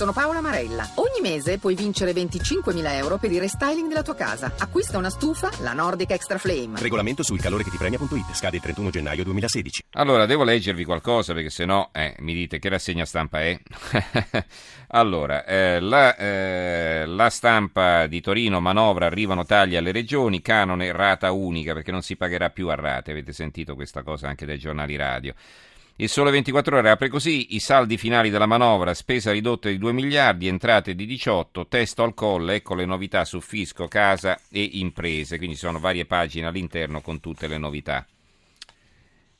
sono Paola Marella. Ogni mese puoi vincere 25.000 euro per il restyling della tua casa. Acquista una stufa, la Nordic Extra Flame. Regolamento sul calore che ti premia.it. Scade il 31 gennaio 2016. Allora, devo leggervi qualcosa perché se no eh, mi dite che rassegna stampa è. allora, eh, la, eh, la stampa di Torino, manovra, arrivano tagli alle regioni, canone, rata unica perché non si pagherà più a rate. Avete sentito questa cosa anche dai giornali radio. Il Sole 24 Ore apre così i saldi finali della manovra, spesa ridotta di 2 miliardi, entrate di 18, testo al colle, ecco le novità su fisco, casa e imprese, quindi sono varie pagine all'interno con tutte le novità.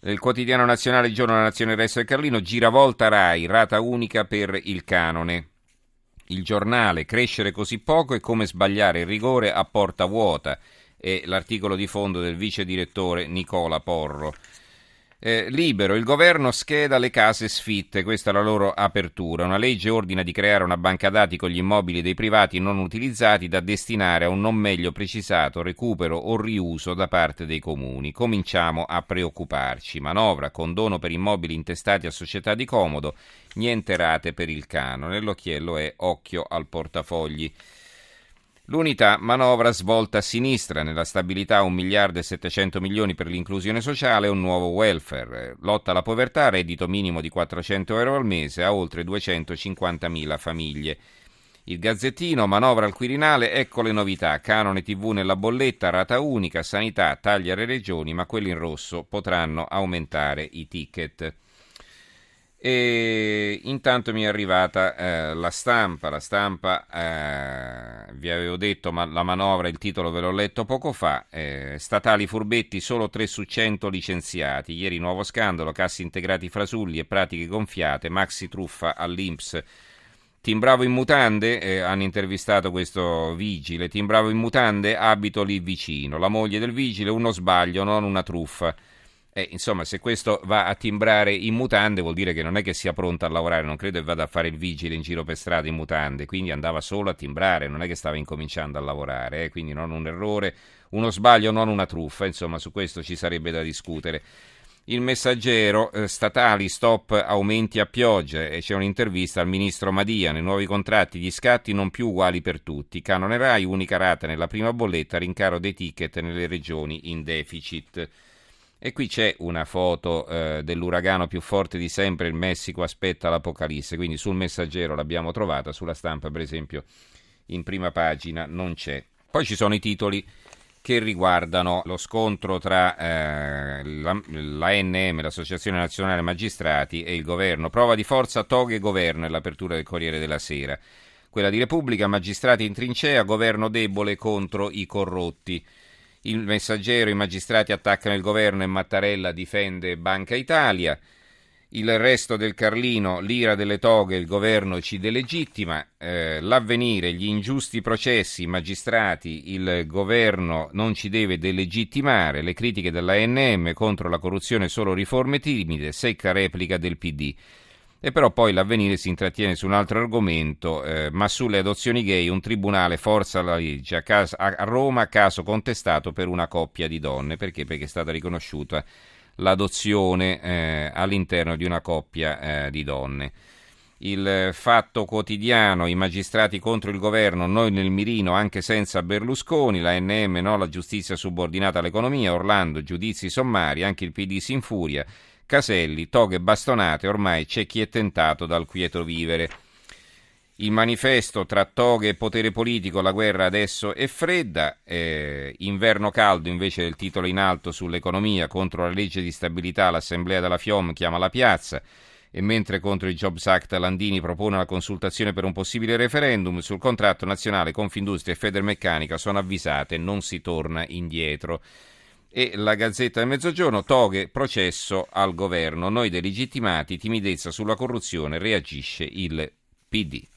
Il quotidiano nazionale giorno della nazione resto del Carlino, giravolta RAI, rata unica per il canone. Il giornale, crescere così poco è come sbagliare il rigore a porta vuota, è l'articolo di fondo del vice direttore Nicola Porro. Eh, libero, il governo scheda le case sfitte, questa è la loro apertura. Una legge ordina di creare una banca dati con gli immobili dei privati non utilizzati da destinare a un non meglio precisato recupero o riuso da parte dei comuni. Cominciamo a preoccuparci. Manovra, condono per immobili intestati a società di comodo, niente rate per il canone. L'occhiello è occhio al portafogli. L'unità manovra svolta a sinistra, nella stabilità 1 miliardo e 700 milioni per l'inclusione sociale e un nuovo welfare, lotta alla povertà, reddito minimo di 400 euro al mese a oltre 250 mila famiglie. Il Gazzettino, manovra al Quirinale, ecco le novità, canone TV nella bolletta, rata unica, sanità, taglia alle regioni, ma quelli in rosso potranno aumentare i ticket. E intanto mi è arrivata eh, la stampa, la stampa eh, vi avevo detto ma la manovra, il titolo ve l'ho letto poco fa, eh, statali furbetti solo 3 su 100 licenziati, ieri nuovo scandalo, cassi integrati frasulli e pratiche gonfiate, maxi truffa all'Inps. Timbravo in mutande, eh, hanno intervistato questo vigile, timbravo in mutande, abito lì vicino, la moglie del vigile, uno sbaglio, non una truffa. Eh, insomma, se questo va a timbrare in mutande vuol dire che non è che sia pronto a lavorare, non credo che vada a fare il vigile in giro per strada in mutande, quindi andava solo a timbrare, non è che stava incominciando a lavorare, eh, quindi non un errore, uno sbaglio, non una truffa, insomma, su questo ci sarebbe da discutere. Il messaggero, eh, statali, stop, aumenti a pioggia e c'è un'intervista al ministro Madia, nei nuovi contratti gli scatti non più uguali per tutti, canone RAI, unica rata nella prima bolletta, rincaro dei ticket nelle regioni in deficit. E qui c'è una foto eh, dell'uragano più forte di sempre, il Messico aspetta l'apocalisse, quindi sul messaggero l'abbiamo trovata, sulla stampa per esempio in prima pagina non c'è. Poi ci sono i titoli che riguardano lo scontro tra eh, l'ANM, l'Associazione Nazionale Magistrati, e il governo. Prova di forza toghe governo nell'apertura del Corriere della Sera. Quella di Repubblica, magistrati in trincea, governo debole contro i corrotti. Il messaggero, i magistrati attaccano il governo e Mattarella difende Banca Italia. Il resto del Carlino, l'ira delle toghe, il governo ci delegittima. Eh, l'avvenire, gli ingiusti processi, i magistrati, il governo non ci deve delegittimare. Le critiche dell'ANM contro la corruzione solo riforme timide, secca replica del PD. E però poi l'avvenire si intrattiene su un altro argomento, eh, ma sulle adozioni gay un tribunale forza la legge a, caso, a, Roma caso contestato per una coppia di donne, perché? Perché è stata riconosciuta l'adozione eh, all'interno di una coppia eh, di donne. Il fatto quotidiano, i magistrati contro il governo, noi nel mirino anche senza Berlusconi, la NM no, la giustizia subordinata all'economia, Orlando, giudizi sommari, anche il PD si infuria. Caselli, toghe bastonate, ormai c'è chi è tentato dal quieto vivere. Il manifesto tra toghe e potere politico, la guerra adesso è fredda, eh, inverno caldo invece del titolo in alto sull'economia, contro la legge di stabilità l'Assemblea della FIOM chiama la piazza e mentre contro il Jobs Act Landini propone la consultazione per un possibile referendum sul contratto nazionale Confindustria e Federmeccanica sono avvisate non si torna indietro e la Gazzetta del Mezzogiorno toghe processo al governo. Noi delegittimati, timidezza sulla corruzione, reagisce il PD.